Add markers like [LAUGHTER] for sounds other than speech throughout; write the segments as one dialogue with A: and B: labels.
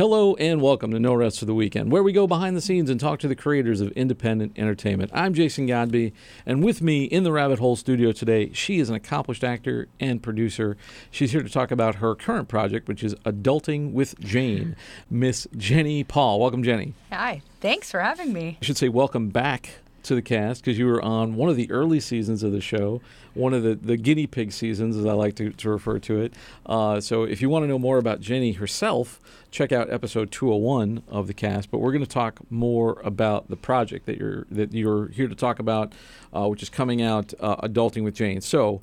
A: Hello and welcome to No Rest for the Weekend, where we go behind the scenes and talk to the creators of independent entertainment. I'm Jason Godby, and with me in the Rabbit Hole studio today, she is an accomplished actor and producer. She's here to talk about her current project, which is Adulting with Jane, Miss Jenny Paul. Welcome, Jenny.
B: Hi, thanks for having me.
A: I should say welcome back to the cast because you were on one of the early seasons of the show, one of the, the guinea pig seasons, as I like to, to refer to it. Uh, so if you want to know more about Jenny herself, check out episode 201 of the cast. But we're going to talk more about the project that you're that you're here to talk about, uh, which is coming out, uh, Adulting with Jane. So.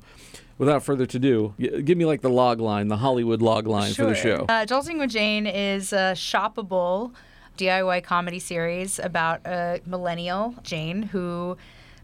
A: Without further ado, give me like the log line, the Hollywood log line
B: sure.
A: for the show.
B: Uh, Adulting with Jane is a shoppable DIY comedy series about a millennial, Jane, who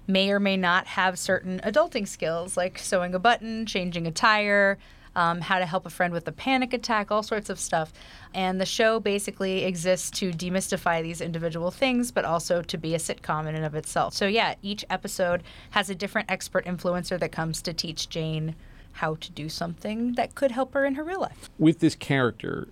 B: may or may not have certain adulting skills like sewing a button, changing a tire, um, how to help a friend with a panic attack, all sorts of stuff. And the show basically exists to demystify these individual things, but also to be a sitcom in and of itself. So, yeah, each episode has a different expert influencer that comes to teach Jane how to do something that could help her in her real life.
A: With this character,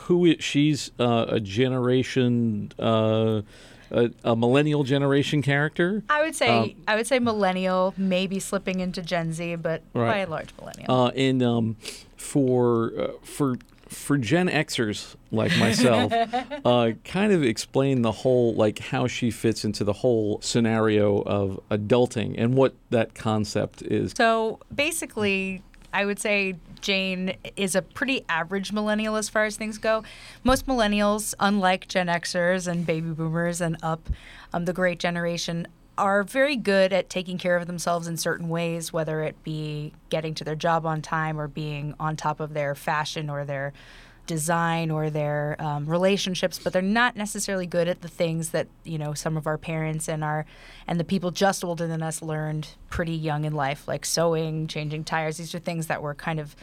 A: who is she's uh, a generation uh, a, a, millennial generation character
B: i would say um, i would say millennial maybe slipping into gen z but right. by and large millennial
A: uh, and um, for uh, for for Gen Xers like myself, [LAUGHS] uh, kind of explain the whole, like how she fits into the whole scenario of adulting and what that concept is.
B: So basically, I would say Jane is a pretty average millennial as far as things go. Most millennials, unlike Gen Xers and baby boomers and up, um, the great generation, are very good at taking care of themselves in certain ways, whether it be getting to their job on time or being on top of their fashion or their design or their um, relationships, but they're not necessarily good at the things that you know some of our parents and our and the people just older than us learned pretty young in life, like sewing, changing tires. These are things that were kind of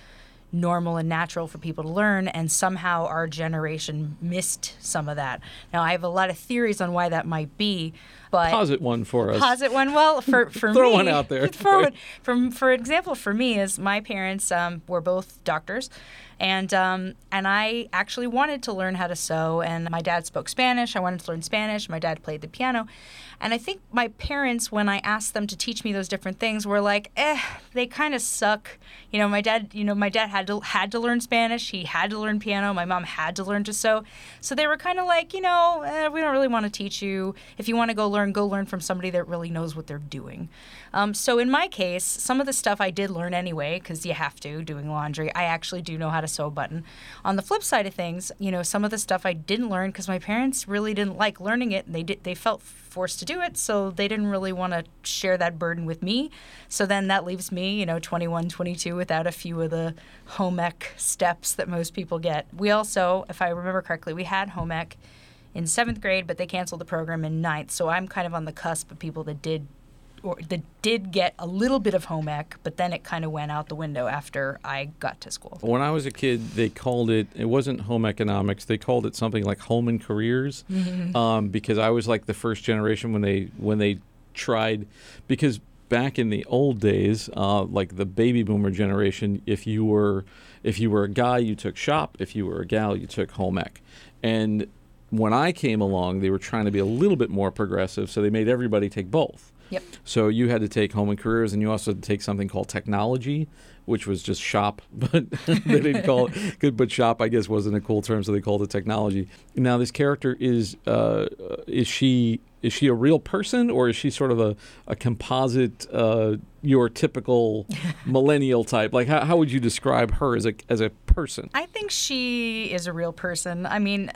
B: normal and natural for people to learn, and somehow our generation missed some of that. Now, I have a lot of theories on why that might be, but
A: posit one for us.
B: Posit one. Well, for [LAUGHS] for me.
A: throw
B: me,
A: one out there.
B: it. [LAUGHS] For for example, for me, is my parents um, were both doctors, and um, and I actually wanted to learn how to sew. And my dad spoke Spanish. I wanted to learn Spanish. My dad played the piano, and I think my parents, when I asked them to teach me those different things, were like, eh, they kind of suck. You know, my dad, you know, my dad had to had to learn Spanish. He had to learn piano. My mom had to learn to sew. So they were kind of like, you know, eh, we don't really want to teach you. If you want to go learn, go learn from somebody that really knows what they're doing. Um, so in my case, some of the stuff I did learn anyway, because you have to doing laundry. I actually do know how to sew a button. On the flip side of things, you know, some of the stuff I didn't learn because my parents really didn't like learning it. And they did. They felt forced to do it, so they didn't really want to share that burden with me. So then that leaves me, you know, 21, 22 without a few of the home ec steps that most people get. We also, if I remember correctly, we had home ec in seventh grade, but they canceled the program in ninth. So I'm kind of on the cusp of people that did or that did get a little bit of home ec, but then it kind of went out the window after I got to school.
A: When I was a kid, they called it, it wasn't home economics, they called it something like home and careers mm-hmm. um, because I was like the first generation when they, when they tried, because back in the old days, uh, like the baby boomer generation, if you were, if you were a guy, you took shop. If you were a gal, you took home ec. And when I came along, they were trying to be a little bit more progressive, so they made everybody take both.
B: Yep.
A: So you had to take home and careers, and you also had to take something called technology, which was just shop, [LAUGHS] but they didn't [LAUGHS] call it good. But shop, I guess, wasn't a cool term, so they called it technology. Now, this character is uh, is she is she a real person or is she sort of a, a composite uh, your typical [LAUGHS] millennial type like how, how would you describe her as a as a person
B: i think she is a real person i mean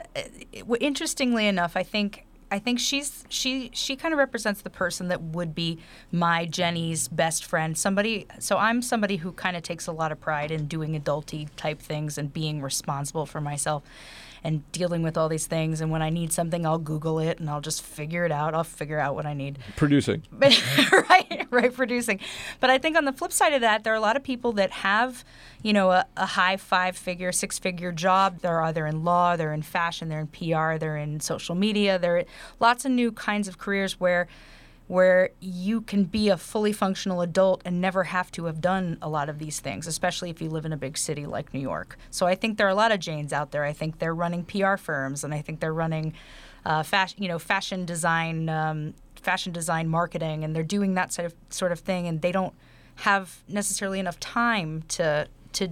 B: interestingly enough i think I think she's she she kind of represents the person that would be my Jenny's best friend. Somebody so I'm somebody who kind of takes a lot of pride in doing adulty type things and being responsible for myself and dealing with all these things. And when I need something, I'll Google it and I'll just figure it out. I'll figure out what I need.
A: Producing. [LAUGHS]
B: right, right, producing. But I think on the flip side of that, there are a lot of people that have, you know, a, a high five figure, six figure job. They're either in law, they're in fashion, they're in PR, they're in social media. There are lots of new kinds of careers where where you can be a fully functional adult and never have to have done a lot of these things, especially if you live in a big city like New York. So I think there are a lot of Janes out there. I think they're running PR firms, and I think they're running, uh, fashion, you know, fashion design, um, fashion design marketing, and they're doing that sort of sort of thing, and they don't have necessarily enough time to to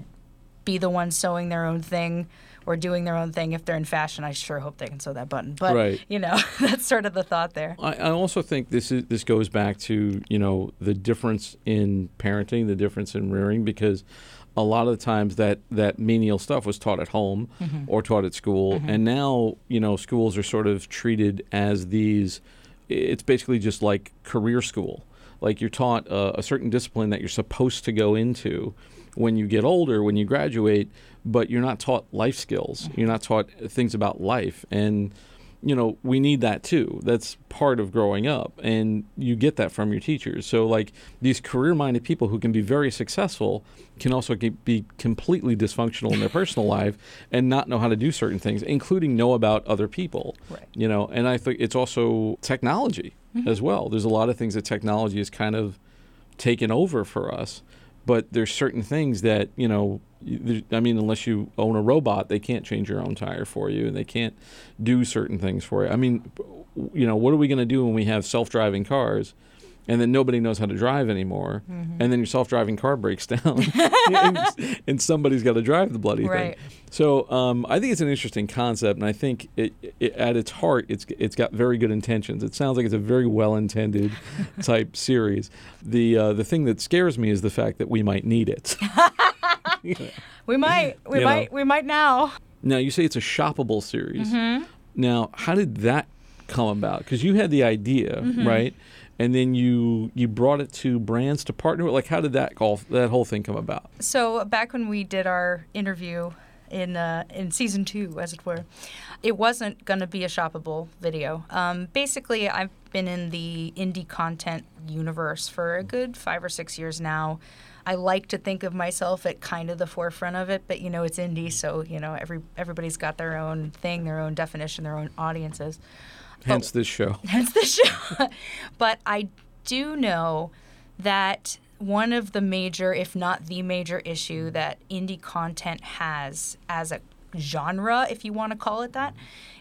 B: be the ones sewing their own thing or doing their own thing if they're in fashion. I sure hope they can sew that button. But
A: Right.
B: you know, [LAUGHS] that's sort of the thought there.
A: I, I also think this is this goes back to you know the difference in parenting, the difference in rearing, because a lot of the times that that menial stuff was taught at home mm-hmm. or taught at school, mm-hmm. and now you know schools are sort of treated as these. It's basically just like career school. Like you're taught uh, a certain discipline that you're supposed to go into when you get older, when you graduate, but you're not taught life skills. You're not taught things about life and you know, we need that too. That's part of growing up, and you get that from your teachers. So, like these career-minded people who can be very successful can also be completely dysfunctional in their personal life and not know how to do certain things, including know about other people.
B: Right.
A: You know, and I think it's also technology Mm-hmm. as well. There's a lot of things that technology has kind of taken over for us, but there's certain things that you know. I mean, unless you own a robot, they can't change your own tire for you, and they can't do certain things for you. I mean, you know, what are we going to do when we have self-driving cars, and then nobody knows how to drive anymore,
B: Mm-hmm.
A: and then your self-driving car breaks down, [LAUGHS] [LAUGHS] and, and somebody's got to drive the bloody
B: Right.
A: thing. So um, I think it's an interesting concept, and I think it, it, at its heart, it's it's got very good intentions. It sounds like it's a very well-intended [LAUGHS] type series. The uh, the thing that scares me is the fact that we might need it.
B: We might, we
A: You
B: might,
A: know.
B: we might now.
A: now you say it's a shoppable series.
B: Mm-hmm.
A: Now, how did that come about? Because you had the idea,
B: Mm-hmm.
A: right? And then you you brought it to brands to partner with. Like, how did that all that whole thing come about?
B: So back when we did our interview in uh, in season two, as it were, it wasn't going to be a shoppable video. Um, basically, I've been in the indie content universe for a good five or six years now. I like to think of myself at kind of the forefront of it, but you know it's indie, so you know every everybody's got their own thing, their own definition, their own audiences.
A: Hence this show. [LAUGHS]
B: Hence the show. [LAUGHS] but I do know that one of the major, if not the major issue that indie content has as a genre, if you want to call it that,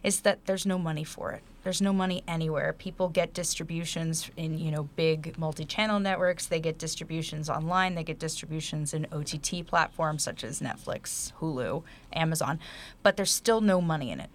B: is that there's no money for it. There's no money anywhere. People get distributions in, you know, big multi-channel networks. They get distributions online. They get distributions in OTT platforms such as Netflix, Hulu, Amazon, but there's still no money in it.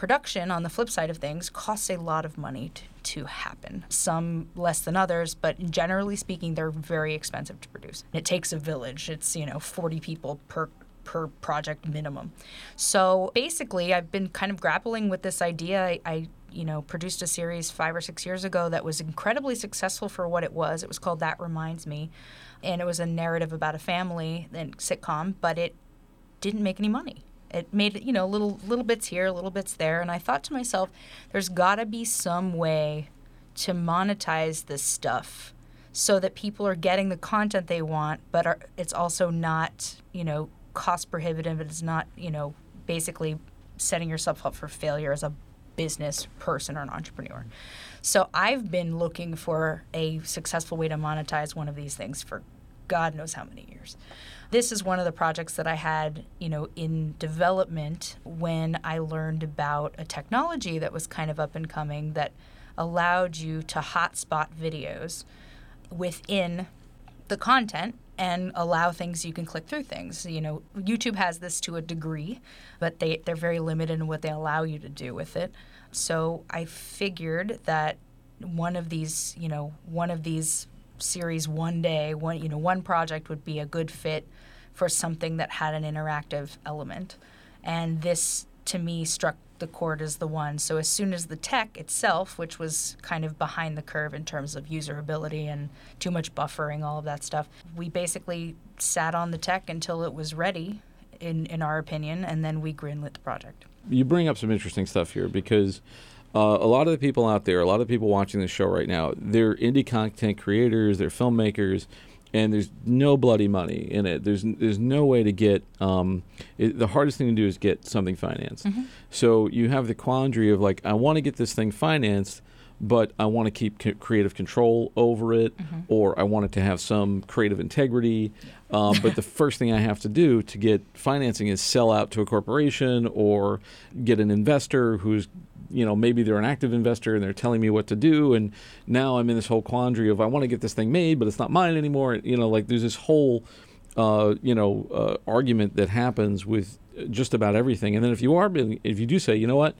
B: Production on the flip side of things costs a lot of money to, to happen. Some less than others but generally speaking they're very expensive to produce. It takes a village. It's you know 40 people per per project minimum. So basically i've been kind of grappling with this idea. I, I you know produced a series five or six years ago that was incredibly successful for what it was it was called that reminds me and it was a narrative about a family and sitcom but it didn't make any money. It made you know little little bits here, little bits there, and I thought to myself, there's got to be some way to monetize this stuff so that people are getting the content they want, but are, it's also not you know cost prohibitive. It's not you know basically setting yourself up for failure as a business person or an entrepreneur. So I've been looking for a successful way to monetize one of these things for God knows how many years. This is one of the projects that I had, you know, in development when I learned about a technology that was kind of up and coming that allowed you to hotspot videos within the content and allow things you can click through things. You know, YouTube has this to a degree, but they they're very limited in what they allow you to do with it. So I figured that one of these, you know, one of these series one day, one you know, one project would be a good fit for something that had an interactive element. And this to me struck the court is the one. So as soon as the tech itself, which was kind of behind the curve in terms of usability and too much buffering, all of that stuff, we basically sat on the tech until it was ready, in, in our opinion, and then we greenlit the project.
A: you bring up some interesting stuff here because uh, a lot of the people out there, a lot of people watching this show right now, they're indie content creators, they're filmmakers, and there's no bloody money in it. There's there's no way to get. Um, it, the hardest thing to do is get something financed. So you have the quandary of like, I want to get this thing financed, but I want to keep c- creative control over it,
B: Mm-hmm.
A: or I want it to have some creative integrity. Um, but the [LAUGHS] first thing I have to do to get financing is sell out to a corporation or get an investor who's you know maybe they're an active investor and they're telling me what to do and now i'm in this whole quandary of i want to get this thing made but it's not mine anymore you know like there's this whole uh, you know uh, argument that happens with just about everything. And then if you are if you do say you know what?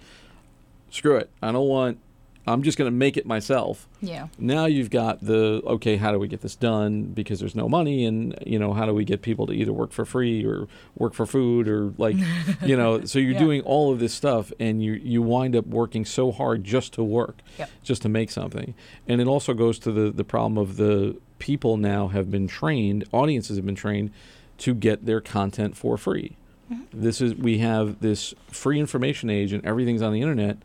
A: Screw it. I don't want i'm just going to make it myself
B: Yeah.
A: now you've got the okay how do we get this done because there's no money and you know how do we get people to either work for free or work for food or like [LAUGHS] you know so you're
B: Yeah.
A: doing all of this stuff and you you wind up working so hard just to work
B: Yep.
A: just to make something and it also goes to the the problem of the people now have been trained audiences have been trained to get their content for free mm-hmm. this is we have this free information age and everything's on the internet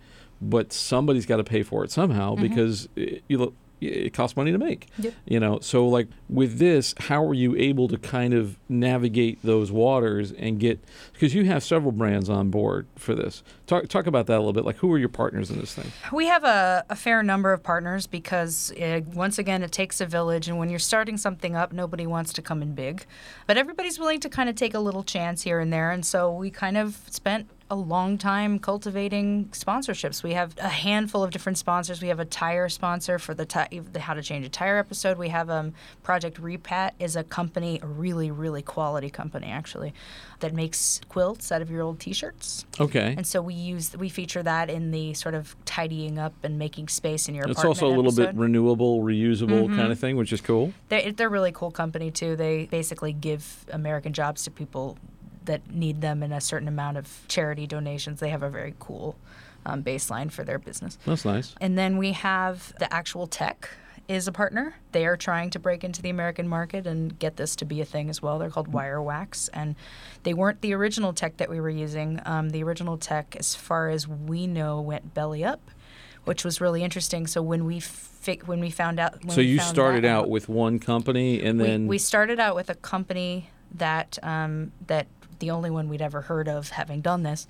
A: but somebody's got to pay for it somehow because it, you look it costs money to make
B: Yep.
A: you know so like with this how are you able to kind of navigate those waters and get because you have several brands on board for this talk talk about that a little bit like who are your partners in this thing
B: We have a, a fair number of partners because, uh once again, it takes a village. And when you're starting something up, nobody wants to come in big. But everybody's willing to kind of take a little chance here and there. And so we kind of spent a long time cultivating sponsorships. We have a handful of different sponsors. We have a tire sponsor for the, ti- the How to Change a Tire episode. We have um, Project Repat is a company, a really, really quality company, actually, that makes quilts out of your old T-shirts.
A: okay
B: And so we use we feature that in the sort of tidying up and making space in your
A: it's also a little bit renewable reusable
B: Mm-hmm.
A: kind of thing which is cool
B: They're, they're a really cool company too. They basically give American jobs to people that need them and a certain amount of charity donations. They have a very cool um, baseline for their business.
A: that's nice
B: And then we have the actual tech is a partner. They are trying to break into the American market and get this to be a thing as well. They're called Wirewax, and they weren't the original tech that we were using. Um, the original tech, as far as we know, went belly up, which was really interesting. So when we fi- when we found out, when
A: so
B: we
A: you started
B: that
A: out with one company and
B: we,
A: then
B: we started out with a company that um, that the only one we'd ever heard of having done this,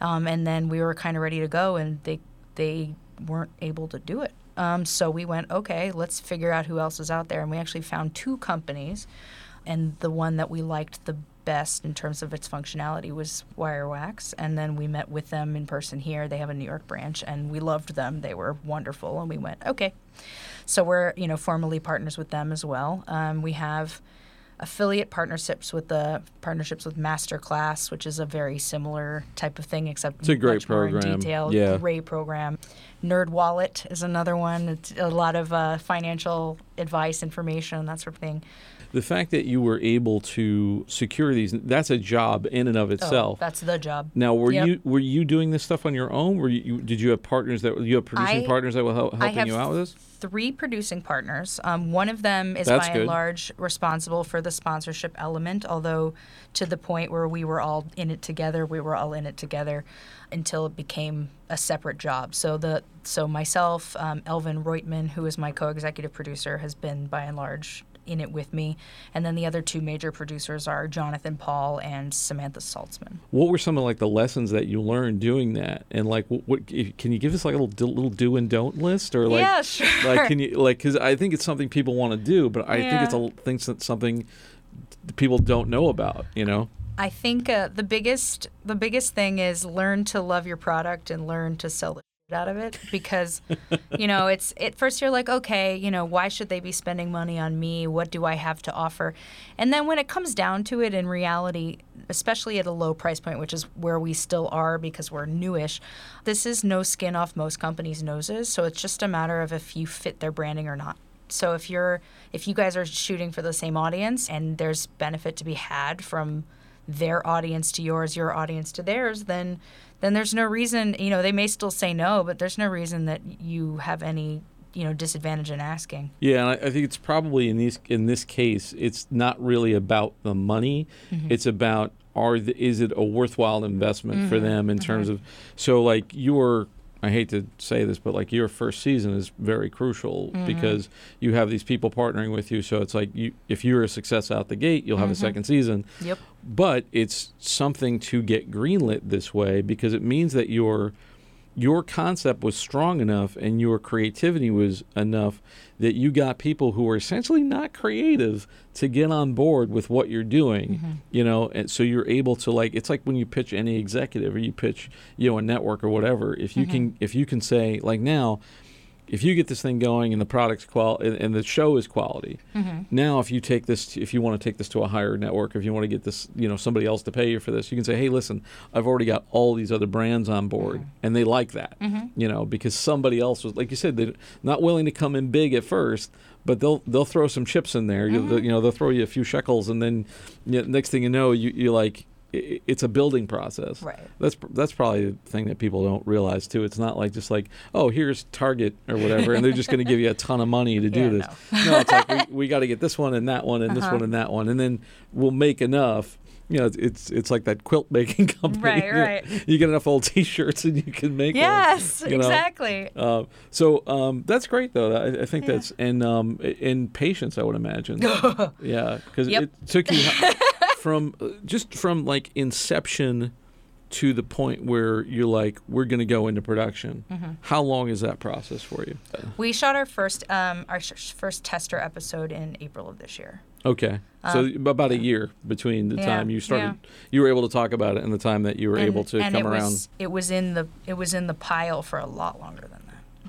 B: um, and then we were kind of ready to go, and they they weren't able to do it. Um, so we went, okay, let's figure out who else is out there, and we actually found two companies, and the one that we liked the best in terms of its functionality was Wirewax, and then we met with them in person here. They have a New York branch, and we loved them. They were wonderful, and we went, okay. So we're you know formally partners with them as well. Um, we have affiliate partnerships with the partnerships with Masterclass, which is a very similar type of thing, except
A: It's a great
B: more in
A: program.
B: detail.
A: Yeah.
B: Great program. Nerd Wallet is another one. It's a lot of uh, financial advice, information, that sort of thing.
A: The fact that you were able to secure these that's a job in and of
B: Oh,
A: itself
B: that's the job.
A: now were
B: Yep.
A: you were you doing this stuff on your own were you, did you have partners that you have producing
B: I-
A: partners that were hel-
B: I
A: helping you out with this
B: three producing partners. Um, one of them is
A: That's
B: by
A: good.
B: and large responsible for the sponsorship element, although to the point where we were all in it together, we were all in it together until it became a separate job. So the so myself, um, Elvin Reutman, who is my co-executive producer, has been by and large in it with me, and then the other two major producers are Jonathan Paul and Samantha Saltzman.
A: what were some of like the lessons that you learned doing that? And like what, what can you give us like a little do- little do and don't list? Or like
B: yeah, sure.
A: like can you like because i think it's something people want to do but i think it's a thing that's something people don't know about you know?
B: I think uh, the biggest the biggest thing is learn to love your product and learn to sell shit out of it because you know it's at first you're like okay you know why should they be spending money on me? What do I have to offer? And then when it comes down to it in reality especially at a low price point which is where we still are because we're newish this is no skin off most companies noses. So it's just a matter of if you fit their branding or not. So if you're if you guys are shooting for the same audience and there's benefit to be had from their audience to yours, your audience to theirs, then then there's no reason, you know, they may still say no, but there's no reason that you have any, you know, disadvantage in asking.
A: Yeah, and I, think it's probably in these in this case, it's not really about the money.
B: Mm-hmm.
A: It's about are the, is it a worthwhile investment for
B: Mm-hmm.
A: them in terms of so like your I hate to say this, but like your first season is very crucial
B: Mm-hmm.
A: because you have these people partnering with you. So it's like you if you're a success out the gate, you'll have a second season.
B: Yep.
A: But it's something to get greenlit this way because it means that you're your concept was strong enough and your creativity was enough that you got people who are essentially not creative to get on board with what you're doing
B: Mm-hmm.
A: you know and so you're able to like it's like when you pitch any executive or you pitch you know a network or whatever if you can if you can say like now if you get this thing going and the product's qual and, and the show is quality mm-hmm. now if you take this if you want to take this to a higher network if you want to get this you know somebody else to pay you for this you can say hey listen i've already got all these other brands on board mm-hmm. and they like that mm-hmm. you know because somebody else was like you said they're not willing to come in big at first but they'll they'll throw some chips in there. You, you know they'll throw you a few shekels and then you know, next thing you know you you like it's a building process.
B: Right.
A: That's that's probably the thing that people don't realize too. It's not like just like oh here's Target or whatever, and they're just going to give you a ton of money to [LAUGHS] do
B: Yeah,
A: this.
B: no.
A: No, it's like we, we got to get this one and that one and this
B: Uh-huh.
A: one and that one, and then we'll make enough. You know, it's it's, it's like that quilt making [LAUGHS] company.
B: Right,
A: you know.
B: right.
A: You get enough old T-shirts and you can make
B: Yes,
A: one. [LAUGHS] you know?
B: exactly.
A: Uh, so um, that's great, though. I, I think
B: Yeah.
A: that's and um, in patience, I would imagine. yeah, because
B: Yep.
A: it took you from uh, just from like inception to the point where you're like, we're going to go into production.
B: Mm-hmm.
A: How long is that process for you?
B: We shot our first um, our sh- first tester episode in April of this year.
A: Okay, so about a year between the
B: Um, yeah,
A: time you started,
B: yeah.
A: you were able to talk about it, and the time that you were
B: and,
A: able to come
B: it
A: around.
B: Was, it was in the it was in the pile for a lot longer than that.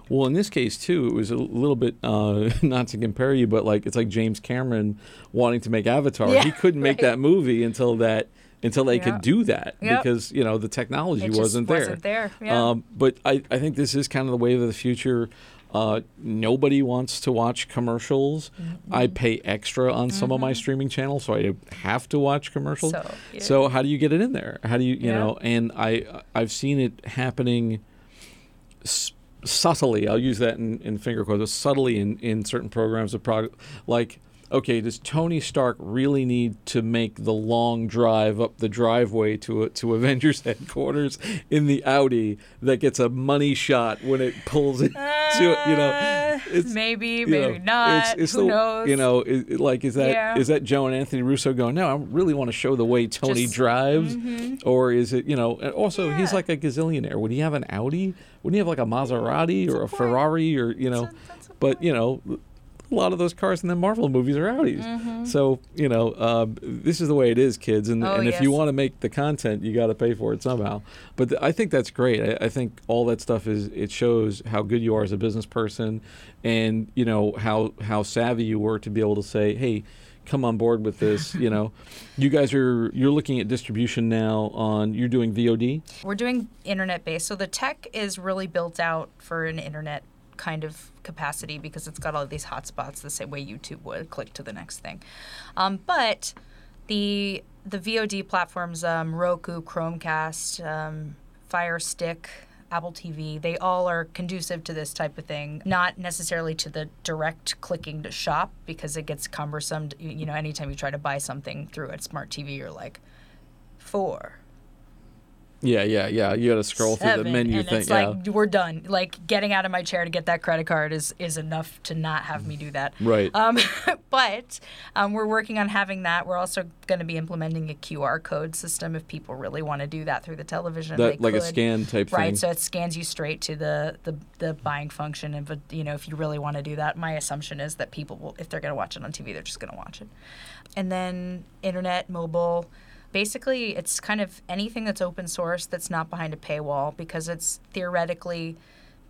A: Well, in this case too, it was a little bit uh, [LAUGHS] not to compare you, but like it's like James Cameron wanting to make Avatar.
B: Yeah,
A: he couldn't make
B: right.
A: that movie until that until they
B: Yeah.
A: could do that
B: Yep.
A: because you know the technology wasn't there.
B: wasn't there, yeah.
A: Um, but I, I think this is kind of the wave of the future. Uh, nobody wants to watch commercials.
B: Mm-hmm.
A: I pay extra on some of my streaming channels, so I have to watch commercials.
B: So, yeah.
A: So how do you get it in there? How do you you
B: Yeah.
A: know? And I I've seen it happening s- subtly. I'll use that in, in finger quotes. Subtly in, in certain programs of product, like okay, does Tony Stark really need to make the long drive up the driveway to to Avengers [LAUGHS] headquarters in the Audi that gets a money shot when it pulls into it? You know,
B: Uh,
A: it's
B: maybe,
A: you
B: maybe
A: know,
B: not.
A: It's, it's
B: Who
A: the,
B: knows?
A: You know, it- like is that is
B: Yeah.
A: that Joe and Anthony Russo going? No, I really want to show the way Tony
B: Just-
A: drives, or is it you know? And also, he's like a gazillionaire. Would he have an Audi? Wouldn't he have like a Maserati or a
B: point.
A: Ferrari or you know?
B: That's a- that's a
A: but you know. A lot of those cars in the Marvel movies are Audis. So, you know, um, this is the way it is, kids. And,
B: Mm-hmm. Oh,
A: and if you want to make the content, you got to pay for it somehow. But th- I think that's great. I, I think all that stuff is, it shows how good you are as a business person and, you know, how, how savvy you were to be able to say, hey, come on board with this. [LAUGHS] you know, you guys are, you're looking at distribution now on, you're doing VOD.
B: We're doing internet based. So the tech is really built out for an internet kind of capacity because it's got all these hotspots the same way YouTube would click to the next thing. Um, but the the VOD platforms, um, Roku, Chromecast, um, Fire Stick, Apple TV, they all are conducive to this type of thing. Not necessarily to the direct clicking to shop because it gets cumbersome. You you know, anytime you try to buy something through a smart TV, you're like, four,
A: Yeah, yeah, yeah. You got to scroll through the menu
B: and
A: thing.
B: it's
A: yeah.
B: like we're done. Like getting out of my chair to get that credit card is is enough to not have me do that.
A: Right.
B: Um, [LAUGHS] but um, we're working on having that. We're also going to be implementing a QR code system if people really want to do that through the television.
A: that, like a scan type thing.
B: Right,
A: thing.
B: so it scans you straight to the, the, the buying function, and but you know if you really want to do that, my assumption is that people will, if they're going to watch it on TV, they're just going to watch it. And then internet, mobile, basically it's kind of anything that's open source that's not behind a paywall because it's theoretically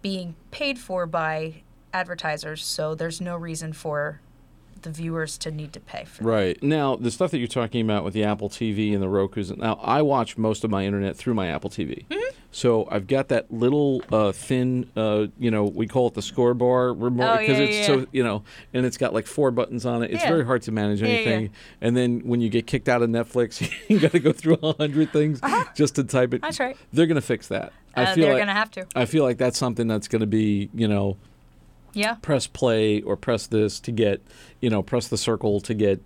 B: being paid for by advertisers, so there's no reason for the viewers to need to pay for that.
A: Right. Now, the stuff that you're talking about with the Apple TV and the Roku's, now I watch most of my internet through my Apple TV.
B: Mm-hmm.
A: So I've got that little uh, thin, uh, you know, we call it the score bar remote
B: Oh,
A: because
B: yeah,
A: it's
B: yeah,
A: so, you know, and it's got like four buttons on it. It's
B: Yeah.
A: very hard to manage anything. And then when you get kicked out of Netflix, [LAUGHS] you got to go through a hundred things just to type it.
B: Uh-huh. That's right.
A: They're going to fix that. I
B: Uh,
A: feel
B: they're
A: like,
B: going to have to.
A: I feel like that's something that's going to be, you know,
B: Yeah.
A: press play or press this to get, you know, press the circle to get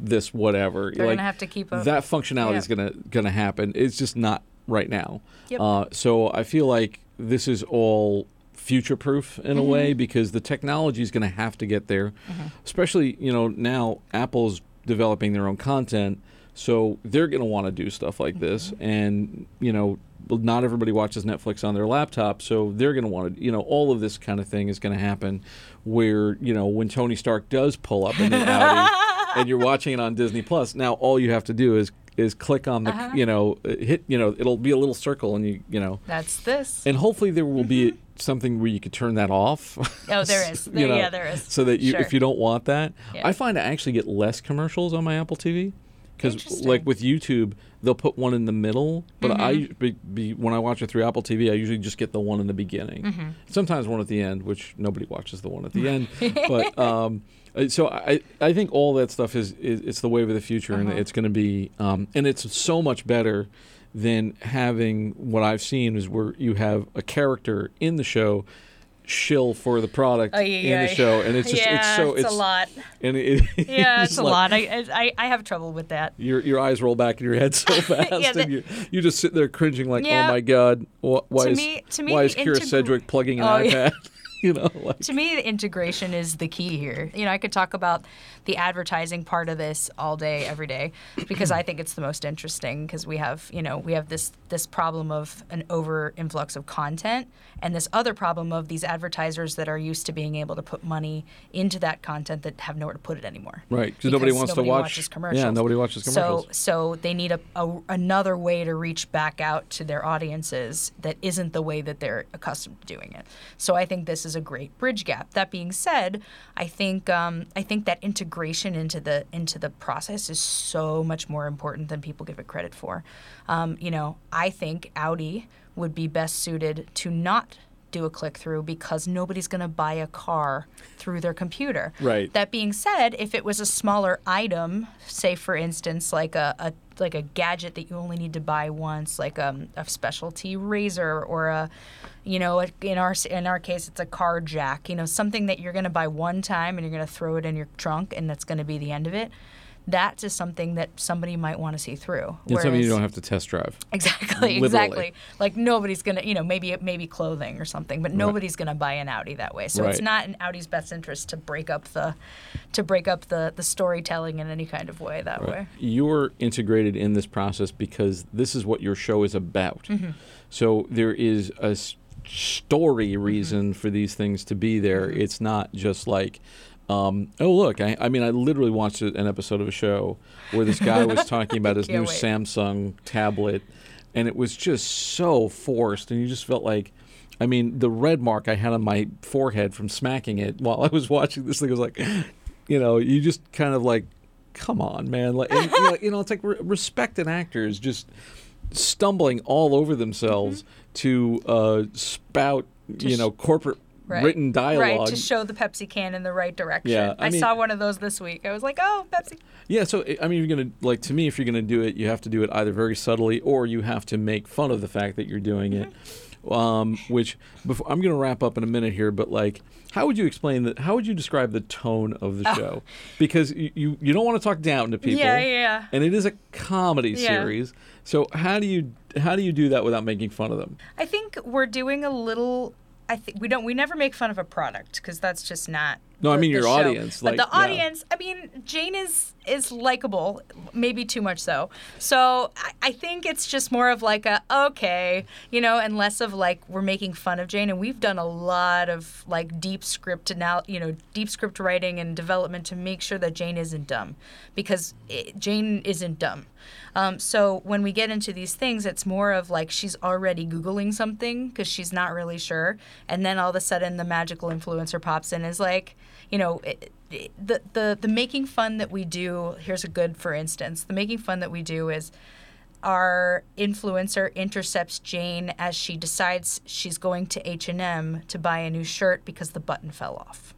A: this whatever.
B: They're
A: like,
B: going to have to keep up.
A: that functionality
B: Yeah.
A: is gonna gonna happen. It's just not right now.
B: Yep.
A: Uh, so I feel like this is all future proof in
B: Mm-hmm.
A: a way because the technology is going to have to get there. Especially, you know, now Apple's developing their own content. So they're going to want to do stuff like this, and you know, not everybody watches Netflix on their laptop, so they're going to want to, you know, all of this kind of thing is going to happen. Where you know, when Tony Stark does pull up in the Audi, [LAUGHS] and you're watching it on Disney Plus, now all you have to do is is click on the,
B: Uh-huh.
A: you know, hit, you know, it'll be a little circle, and you, you know,
B: That's this.
A: and hopefully there will be something where you could turn that off.
B: Mm-hmm. Oh, there [LAUGHS] is.
A: You know,
B: yeah, there is.
A: So that you,
B: Sure.
A: if you don't want that,
B: Yeah.
A: I find I actually get less commercials on my Apple TV because, like with YouTube, they'll put one in the middle, but I
B: Mm-hmm.
A: be, be, when I watch it through Apple TV, I usually just get the one in the beginning.
B: Mm-hmm.
A: Sometimes one at the end, which nobody watches the one at the end. [LAUGHS] But um, uh, so I, I think all that stuff is, is it's the wave of the future,
B: Uh-huh.
A: and it's going to be um, and it's so much better than having what I've seen is where you have a character in the show shill for the product
B: Oh,
A: in the show, and it's just
B: yeah,
A: it's so
B: it's, a lot.
A: and it, [LAUGHS]
B: Yeah, it's a
A: like-
B: lot. I, I I have trouble with that.
A: Your your eyes roll back in your head so [LAUGHS] fast,
B: Yeah,
A: and you you just sit there cringing like, oh
B: Yeah.
A: oh my god, why
B: To
A: is
B: me- to me,
A: why is Kyra
B: integr-
A: Sedgwick plugging an
B: Oh,
A: iPad? [LAUGHS] [LAUGHS] you know, like
B: To me, the integration is the key here. You know, I could talk about the advertising part of this all day, every day, because I think it's the most interesting. Because we have, you know, we have this this problem of an over influx of content, and this other problem of these advertisers that are used to being able to put money into that content that have nowhere to put it anymore.
A: right because nobody wants
B: nobody
A: to watch.
B: watches commercials.
A: Yeah, nobody watches commercials.
B: So, so they need a, a another way to reach back out to their audiences that isn't the way that they're accustomed to doing it. So I think this is a great bridge gap. That being said, I think um, I think that integration into the into the process is so much more important than people give it credit for. Um, you know, I think Audi would be best suited to not do a click through because nobody's going to buy a car through their computer.
A: Right.
B: That being said, if it was a smaller item, say for instance like a, a like a gadget that you only need to buy once, like um, a specialty razor or a you know, in our in our case it's a car jack, you know, something that you're going to buy one time and you're going to throw it in your trunk and that's going to be the end of it. That's just something that somebody might want to see through.
A: it's something you don't have to test drive.
B: Exactly,
A: Literally.
B: exactly. Like nobody's gonna, you know, maybe maybe clothing or something, but nobody's gonna buy an Audi that way. So it's not in Audi's best interest to break up the, to break up the the storytelling in any kind of way that way.
A: You're integrated in this process because this is what your show is about.
B: Mm-hmm.
A: So there is a story
B: Mm-hmm.
A: reason for these things to be there. It's not just like, um, oh look, I, I mean, I literally watched an episode of a show where this guy was [LAUGHS] talking about his new
B: wait.
A: Samsung tablet, and it was just so forced, and you just felt like. I mean, the red mark I had on my forehead from smacking it while I was watching this thing was like, you know, you just kind of like, come on, man. Like, and, you, know, you know, it's like re- respected actors just stumbling all over themselves to uh, spout, you
B: sh-
A: know, corporate
B: Right.
A: written dialogue.
B: Right, to show the Pepsi can in the right direction.
A: Yeah, I
B: I,
A: mean-
B: saw one of those this week. I was like, oh, Pepsi.
A: Yeah, so I mean, you're gonna like to me, if you're gonna do it, you have to do it either very subtly or you have to make fun of the fact that you're doing it. Um, which before, I'm gonna wrap up in a minute here, but like, how would you explain that? How would you describe the tone of the show? Because you, you you don't want to talk down to people.
B: Oh. Yeah, yeah.
A: And it is a comedy
B: Yeah.
A: series. So how do you how do you do that without making fun of them?
B: I think we're doing a little. I think we don't. We never make fun of a product because that's just not.
A: No, I mean your
B: show.
A: audience,
B: But
A: like,
B: the
A: yeah.
B: audience. I mean, Jane is is likable, maybe too much so. So I, I think it's just more of like a okay, you know, and less of like we're making fun of Jane. And we've done a lot of like deep script now, you know, deep script writing and development to make sure that Jane isn't dumb, because it, Jane isn't dumb. Um, so when we get into these things, it's more of like she's already Googling something because she's not really sure. And then all of a sudden, the magical influencer pops in is like, you know, it, the, the, the making fun that we do, here's a good for instance, the making fun that we do is our influencer intercepts Jane as she decides she's going to H&M to buy a new shirt because the button fell off.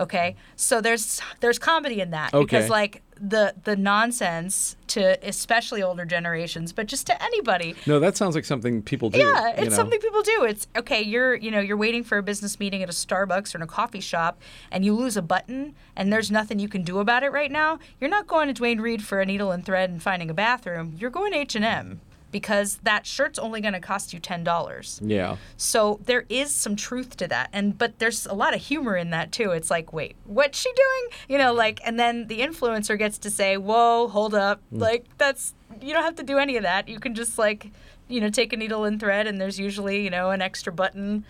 B: Okay? So there's there's comedy in that
A: Okay.
B: because like the the nonsense to especially older generations, but just to anybody.
A: No, that sounds like something people do.
B: Yeah,
A: you
B: it's
A: know?
B: something people do. It's okay. You're you know you're waiting for a business meeting at a Starbucks or in a coffee shop, and you lose a button, and there's nothing you can do about it right now. You're not going to Duane Reade for a needle and thread and finding a bathroom. You're going to H and M. because that shirt's only going to cost you $10.
A: Yeah.
B: So there is some truth to that. And but there's a lot of humor in that too. It's like, wait, what's she doing? You know, like and then the influencer gets to say, "Whoa, hold up. Hmm. Like that's you don't have to do any of that. You can just like, you know, take a needle and thread and there's usually, you know, an extra button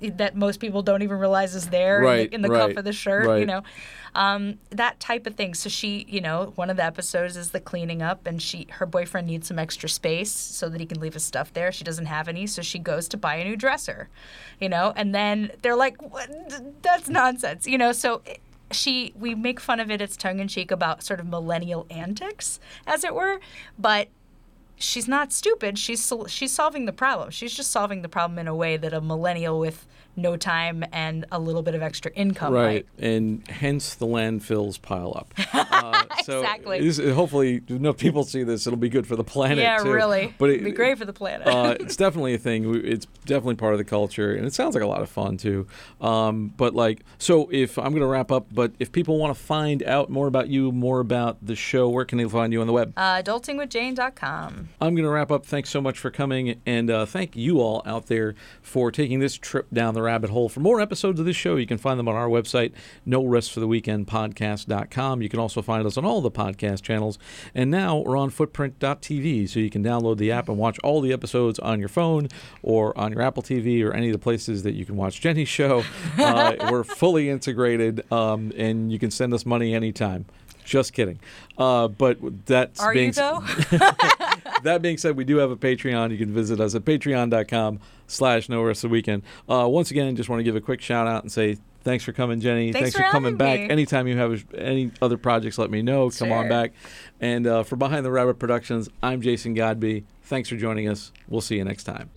B: that most people don't even realize is there
A: Right,
B: in the, in the
A: right,
B: cuff of the shirt, you know. Um, that type of thing. So she, you know, one of the episodes is the cleaning up, and she, her boyfriend needs some extra space so that he can leave his stuff there. She doesn't have any, so she goes to buy a new dresser, you know. And then they're like, what? "That's nonsense," you know. So. It, she, we make fun of it. It's tongue in cheek about sort of millennial antics, as it were, but she's not stupid. She's she's solving the problem. She's just solving the problem in a way that a millennial with no time and a little bit of extra income
A: Right,
B: might.
A: and hence the landfills pile up. [LAUGHS] Uh, so
B: Exactly.
A: this- hopefully, enough people see this. It'll be good for the planet.
B: Yeah,
A: too.
B: really.
A: But
B: It'd be great for the planet.
A: uh, [LAUGHS] it's definitely a thing. It's definitely part of the culture, and it sounds like a lot of fun too. Um, but like, so if I'm going to wrap up, but if people want to find out more about you, more about the show, where can they find you on the web?
B: uh, adultingwithjane.com.
A: I'm going to wrap up. Thanks so much for coming, and uh, thank you all out there for taking this trip down the rabbit hole. For more episodes of this show, you can find them on our website, No Rest for the Weekend Podcast.com. You can also find us on all the podcast channels, and now we're on Footprint.tv, so you can download the app and watch all the episodes on your phone or on your Apple TV or any of the places that you can watch Jenny's show. [LAUGHS] Uh, we're fully integrated, um, and you can send us money anytime. Just kidding. Uh, but that's
B: Are
A: being
B: you though? [LAUGHS]
A: that being said, we do have a Patreon. You can visit us at patreon.com slash no rest of the weekend. Uh, once again, just want to give a quick shout out and say thanks for coming, Jenny.
B: Thanks
A: for,
B: for
A: coming back.
B: me.
A: Anytime you have any other projects, let me know. Come on back. And uh, for Behind the Rabbit Productions, I'm Jason Godby. Thanks for joining us. We'll see you next time.